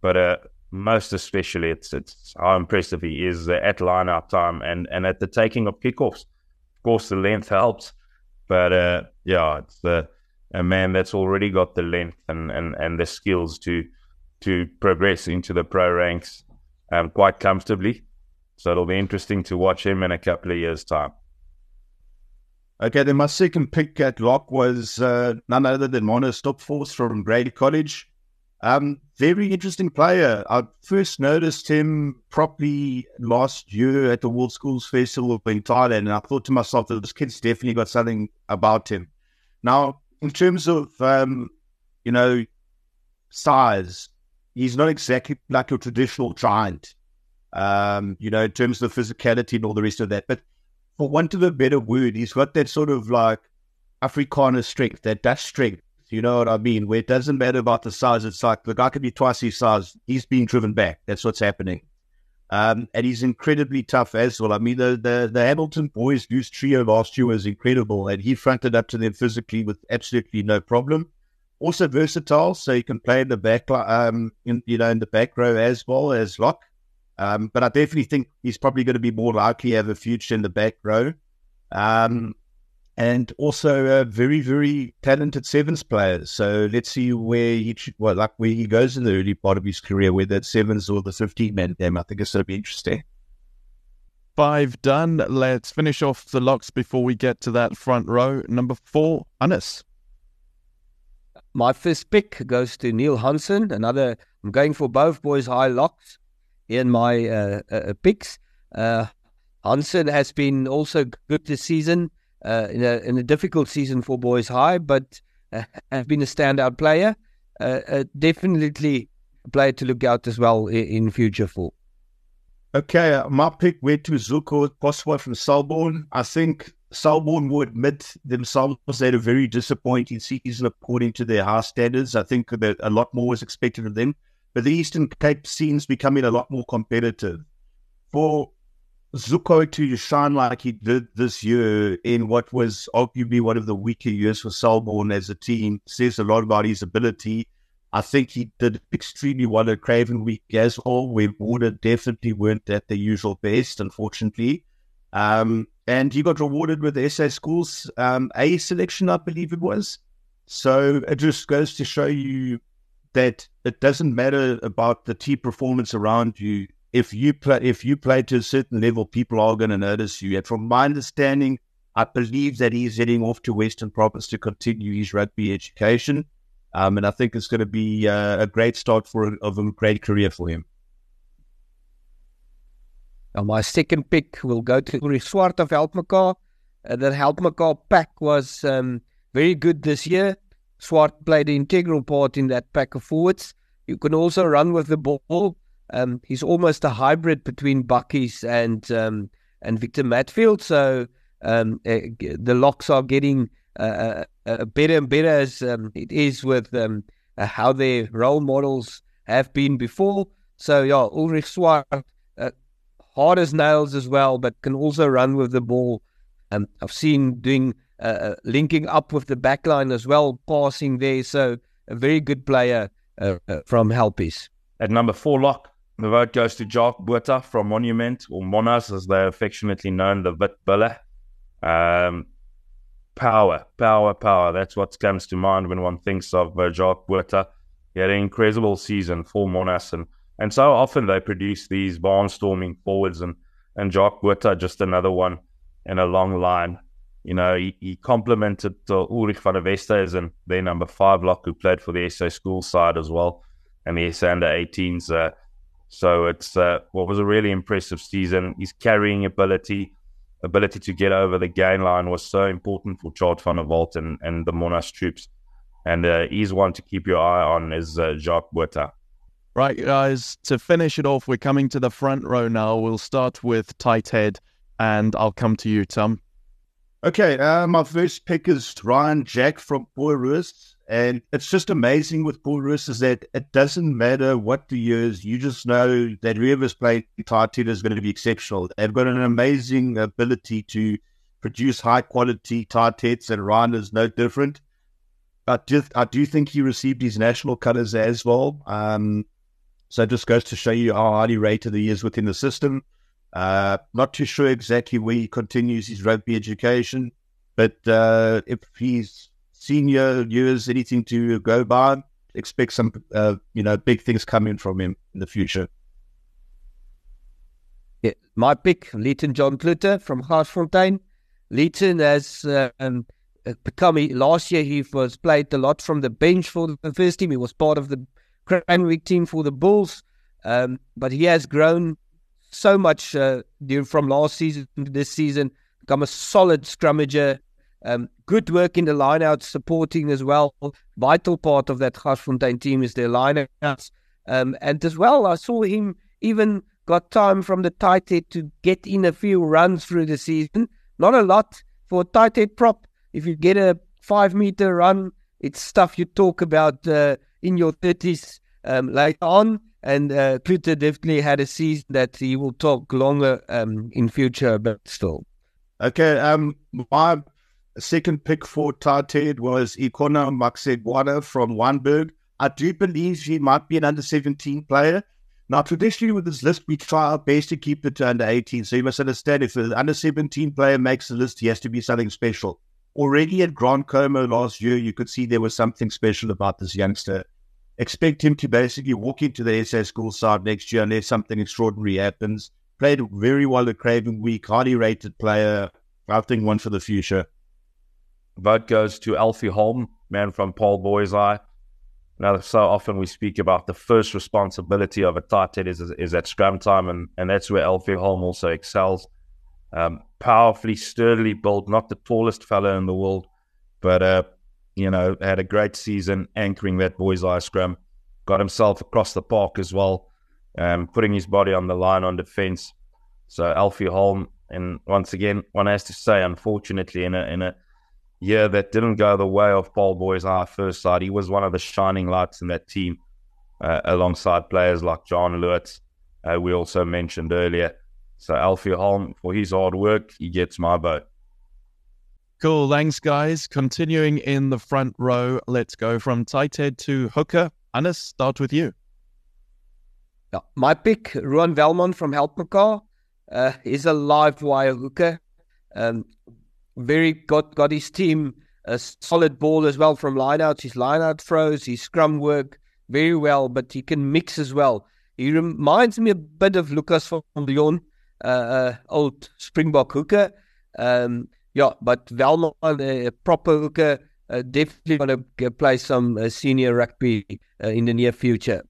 but uh, most especially, it's it's how impressive he is at line out time and and at the taking of kickoffs. Of course, the length helps, but uh, yeah, it's a man that's already got the length and, and, and the skills to to progress into the pro ranks um, quite comfortably. So it'll be interesting to watch him in a couple of years' time. Okay, then my second pick at lock was uh, none other than Mona Stopforce from Grady College. Um, very interesting player. I first noticed him properly last year at the World Schools Festival in Thailand, and I thought to myself that this kid's definitely got something about him. Now, in terms of um, you know size, he's not exactly like your traditional giant. Um, you know, in terms of physicality and all the rest of that. But for want of a better word, he's got that sort of like Afrikaner strength, that Dutch strength you know what I mean? Where it doesn't matter about the size. It's like the guy could be twice his size. He's being driven back. That's what's happening. Um, and he's incredibly tough as well. I mean, the, the, the Hamilton boys' loose trio last year was incredible, and he fronted up to them physically with absolutely no problem. Also versatile, so he can play in the back, um, in, you know, in the back row as well as lock. Um, but I definitely think he's probably going to be more likely to have a future in the back row. Um, and also a very, very talented sevens player. So let's see where he, well, like where he goes in the early part of his career, whether it's sevens or the 15 man game. I think it's going to be interesting. Five done. Let's finish off the locks before we get to that front row. Number four, Hannes. My first pick goes to Neil Hansen. Another, I'm going for both boys high locks in my uh, uh, picks. Uh, Hansen has been also good this season uh, in, a, in a difficult season for Boys High, but uh, have been a standout player. Uh, uh, definitely a player to look out as well in, in future for. Okay, uh, my pick went to Zuko Poswa from Selborne. I think Selborne will admit themselves they had a very disappointing season according to their high standards. I think that a lot more was expected of them. But the Eastern Cape scene's becoming a lot more competitive. For Zuko to shine like he did this year in what was arguably one of the weaker years for Selborne as a team says a lot about his ability. I think he did extremely well at Craven Week as well, where Border definitely weren't at their usual best, unfortunately. Um, and he got rewarded with the SA Schools um, A selection, I believe it was. So it just goes to show you that it doesn't matter about the team performance around you if you play if you play to a certain level, people are going to notice you. And from my understanding, I believe that he's heading off to Western Province to continue his rugby education, um, and I think it's going to be uh, a great start for of a great career for him. Now my second pick will go to Uri Swart of Helpmekaar. Uh, that Helpmekaar pack was um, very good this year. Swart played an integral part in that pack of forwards. You can also run with the ball. Um, he's almost a hybrid between Bakkies and um, and Victor Matfield. So um, uh, the locks are getting uh, uh, better and better as um, it is with um, uh, how their role models have been before. So yeah, Ulrich Swart, uh, hard as nails as well, but can also run with the ball. Um, I've seen doing uh, linking up with the backline as well, passing there. So a very good player from Helpies. At number four, lock the vote goes to Jock Botha from Monument, or Monnas as they're affectionately known, the Wit Um, power, power, power. That's what comes to mind when one thinks of uh, Jock Botha. He had an incredible season for Monnas, and, and so often they produce these barnstorming forwards, and, and Jock Botha, just another one in a long line. You know, he, he complemented uh, Ulrich van der Westhuizen, their number five lock, who played for the SA school side as well. and the SA under 18s. Uh, so it's uh, what was a really impressive season. His carrying ability, ability to get over the gain line was so important for Charles van der Walt and, and the Monnas troops. And uh, he's one to keep your eye on is uh, Jacques Botha. Right, guys, to finish it off, we're coming to the front row now. We'll start with tight head, and I'll come to you, Tom. Okay, uh, my first pick is Ryan Jack from Boerus. And it's just amazing with Boerus is that it doesn't matter what the years, you just know that whoever's playing head is going to be exceptional. They've got an amazing ability to produce high quality heads, and Ryan is no different. I do, I do think he received his national colours as well. Um, so it just goes to show you how highly rated he is within the system. Uh, not too sure exactly where he continues his rugby education, but uh, if he's senior years, anything to go by, expect some, uh, you know, big things coming from him in the future. Yeah, my pick, Leighton John Kluter from Garsfontein. Leighton has uh, um, become, last year he was played a lot from the bench for the first team. He was part of the Craven Week team for the Bulls. Um, but he has grown so much uh, from last season to this season, become a solid scrummager. Um, good work in the lineouts, supporting as well. Vital part of that Garsfontein team is their lineouts. Um, and as well, I saw him even got time from the tight head to get in a few runs through the season. Not a lot for a tight head prop. If you get a five meter run, it's stuff you talk about uh, in your 30s um, later on. And uh, definitely had a season that he will talk longer um, in future, but still. Okay, um, my second pick for Tarted was Ikona Maxegwana from Wynberg. I do believe he might be an under 17 player. Now, traditionally with this list, we try our best to keep it to under 18. So you must understand if an under 17 player makes the list, he has to be something special. Already at Grant Khomo last year, you could see there was something special about this youngster expect him to basically walk into the SA school side next year unless something extraordinary happens. Played very well at Craven Week, highly rated player. I think one for the future. Vote goes to Alfie Holm, man from Paarl Boishaai. Now, so often we speak about the first responsibility of a tight head is, is at scrum time, and, and that's where Alfie Holm also excels. Um, powerfully, sturdily built, not the tallest fellow in the world, but uh, you know, had a great season anchoring that Boishaai scrum. Got himself across the park as well, um, putting his body on the line on defence. So Alfie Holm, and once again, one has to say, unfortunately, in a in a year that didn't go the way of Paarl Boishaai first side, he was one of the shining lights in that team, uh, alongside players like John Lewis, uh, we also mentioned earlier. So Alfie Holm, for his hard work, he gets my vote. Cool. Thanks, guys. Continuing in the front row, let's go from tight head to hooker. Hannes, start with you. Yeah, my pick, Ruan Velmont from Helpmekaar, uh, is a live wire hooker. Um, very got got his team a solid ball as well from lineouts. His lineout throws, his scrum work very well, but he can mix as well. He reminds me a bit of Lukas van Biljon, uh, uh, old Springbok hooker. Um, yeah, but Velmont, a proper hooker, uh, definitely going to play some uh, senior rugby uh, in the near future.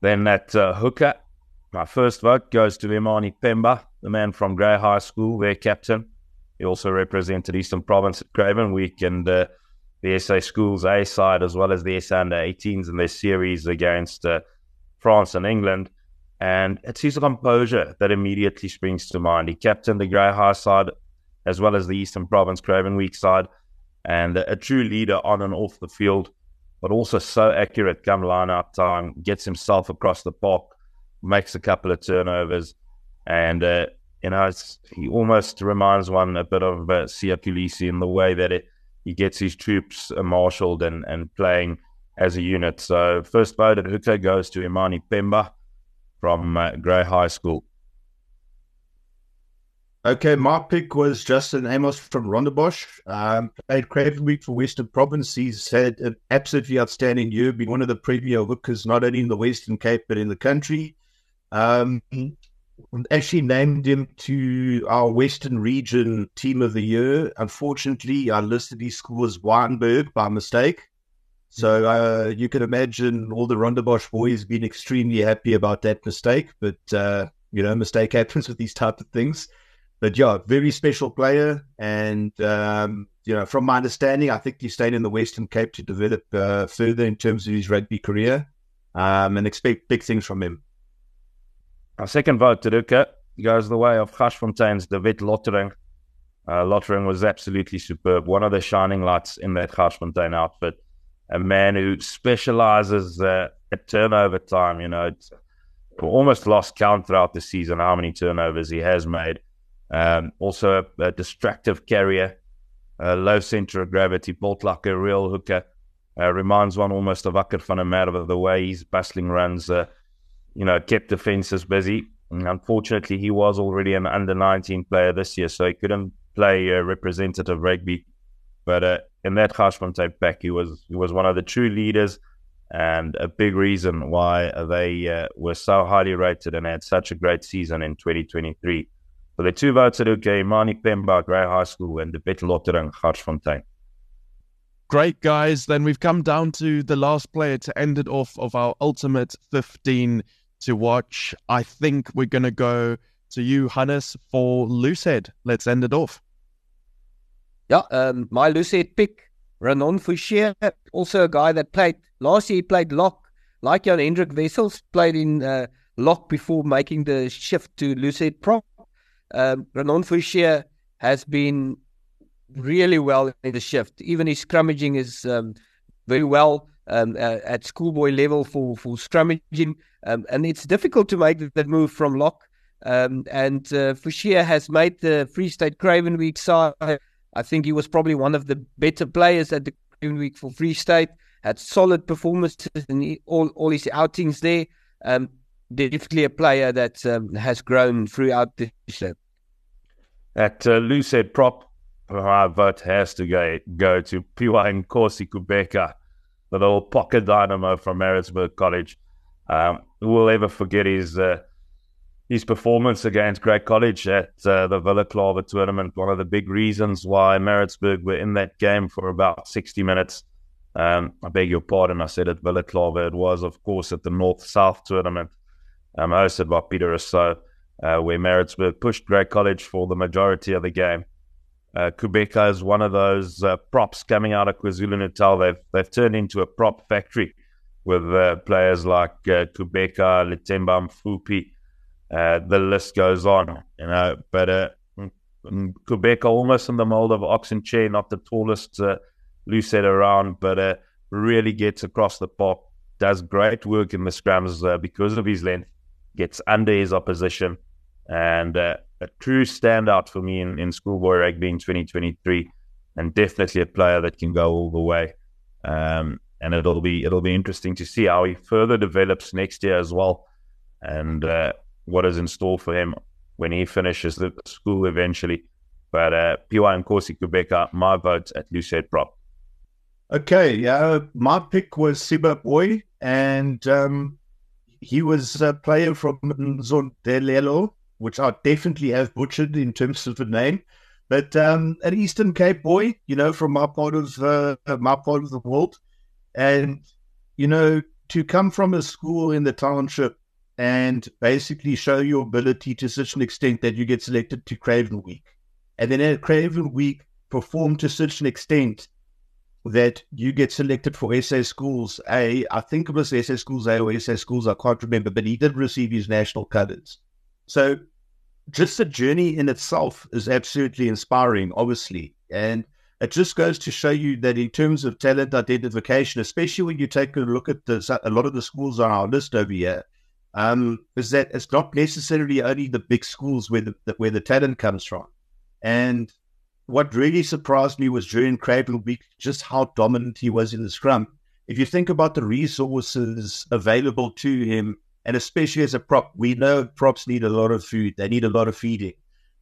Then that uh, hooker, my first vote goes to Imani Pemba, the man from Grey High School, their captain. He also represented Eastern Province at Craven Week and uh, the SA Schools A side, as well as the SA Under 18s in their series against uh, France and England. And it's his composure that immediately springs to mind. He captained the Grey High side as well as the Eastern Province Craven Week side, and a true leader on and off the field, but also so accurate come line time, gets himself across the park, makes a couple of turnovers, and uh, you know he almost reminds one a bit of uh, Siya Kolisi in the way that it, he gets his troops uh, marshaled and, and playing as a unit. So first vote at hooker goes to Imani Pemba from uh, Grey High School. Okay, my pick was Justin Amos from Rondebosch. Um, played Craven Week for Western Province. He's had an absolutely outstanding year, been one of the premier hookers, not only in the Western Cape, but in the country. Um, actually named him to our Western Region Team of the Year. Unfortunately, I listed his school as Wynberg by mistake. So uh, you can imagine all the Rondebosch boys being extremely happy about that mistake. But uh, you know, mistake happens with these type of things. But yeah, very special player, and um, you know, from my understanding, I think he stayed in the Western Cape to develop uh, further in terms of his rugby career, um, and expect big things from him. Our second vote to Duke goes the way of Garsfontein's David Lottering. Uh, Lottering was absolutely superb, one of the shining lights in that Garsfontein outfit. A man who specializes uh, at turnover time. You know, it's almost lost count throughout the season how many turnovers he has made. Um, also, a, a, distractive carrier, a low center of gravity, built like a real hooker. Uh, reminds one almost of Akker van der the way he's bustling runs uh, you know, kept defenses busy. And unfortunately, he was already an under 19 player this year, so he couldn't play uh, representative rugby. But uh, in that Garsfontein back, he was he was one of the true leaders and a big reason why they uh, were so highly rated and had such a great season in 2023. So the two votes are okay, Mani Pemba, Grey High School, and the Bettelotter and Garsfontein. Great, guys. Then we've come down to the last player to end it off of our ultimate 15 to watch. I think we're going to go to you, Hannes, for loosehead. Let's end it off. Yeah, um, my loosehead pick, Renan Fouchier, also a guy that played last year. He played lock, like Jan Hendrik Wessels, played in uh, lock before making the shift to loosehead prop. Um, Renan Fouchier has been really well in the shift. Even his scrummaging is um, very well um, uh, at schoolboy level for for scrummaging, um, and it's difficult to make that move from lock. Um, and uh, Fouchier has made the Free State Craven Week side. I think he was probably one of the better players at the Craven Week for Free State. Had solid performances in all all his outings there. Um, definitely a player that um, has grown throughout the show. At uh, Loosehead prop, our vote has to go, go to Piwa Nkosi Kubeka the little pocket dynamo from Maritzburg College. Um, who will ever forget his uh, his performance against Grey College at uh, the Wildeklawer tournament? One of the big reasons why Maritzburg were in that game for about 60 minutes. Um, I beg your pardon, I said at Wildeklawer. It was, of course, at the North South tournament um, hosted by Peter Rousseau, uh, where Maritzburg pushed Grey College for the majority of the game. Uh, Kubeka is one of those uh, props coming out of KwaZulu Natal. They've they've turned into a prop factory with uh, players like uh, Kubeka, Letemba Mfupi. Uh, the list goes on, you know. But uh, Kubeka almost in the mold of Ox Nché, not the tallest uh, loose around, but really gets across the park. Does great work in the scrums because of his length. Gets under his opposition, and uh, a true standout for me in, in schoolboy rugby in 2023, and definitely a player that can go all the way. Um, and it'll be it'll be interesting to see how he further develops next year as well, and uh, what is in store for him when he finishes the school eventually. But uh, and Nkosi Kubeka, my vote at Loosehead Prop. Okay, yeah, my pick was Siba Boy, and um, he was a player from Nzondelelo, which I definitely have butchered in terms of the name. But um, an Eastern Cape boy, you know, from my part of uh, my part of the world, and you know, to come from a school in the township and basically show your ability to such an extent that you get selected to Craven Week, and then at Craven Week perform to such an extent that you get selected for SA Schools A. I think it was SA Schools A or SA Schools, I can't remember, but he did receive his national colours. So just the journey in itself is absolutely inspiring, obviously. And it just goes to show you that in terms of talent identification, especially when you take a look at the, a lot of the schools on our list over here, um, is that it's not necessarily only the big schools where the, where the talent comes from. And what really surprised me was during Craven Week just how dominant he was in the scrum. If you think about the resources available to him and especially as a prop, we know props need a lot of food. They need a lot of feeding,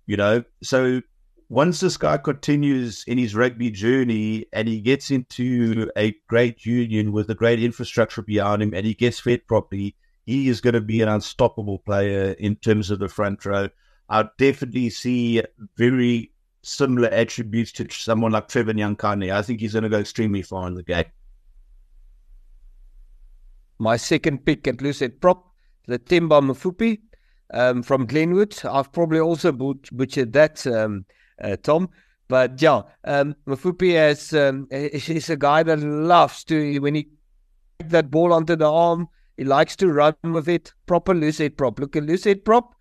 you know. So once this guy continues in his rugby journey and he gets into a great union with a great infrastructure behind him and he gets fed properly, he is going to be an unstoppable player in terms of the front row. I definitely see very similar attributes to someone like Trevor Nyakane. I think he's going to go extremely far in the game. my second pick at loose head prop, the Temba Mafupi um, from Glenwood. I've probably also butchered that, um, uh, Tom. But yeah, um, Mafupi has, um, is a guy that loves to, when he that ball onto the arm, he likes to run with it. Proper loose head prop. Look, a loose head prop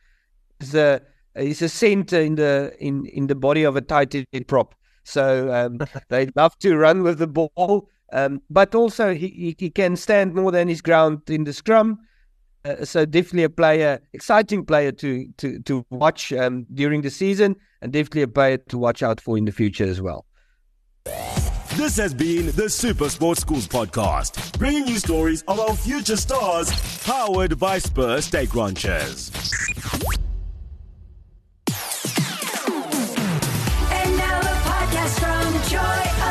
is a, is a center in the, in, in the body of a tight head prop. So um, they love to run with the ball. Um, but also he, he can stand more than his ground in the scrum. Uh, so definitely a player, exciting player to to to watch um, during the season, and definitely a player to watch out for in the future as well. This has been the Super Sports Schools podcast, bringing you stories of our future stars, powered by Spurs Steak Ranchers. And now a podcast from Joy.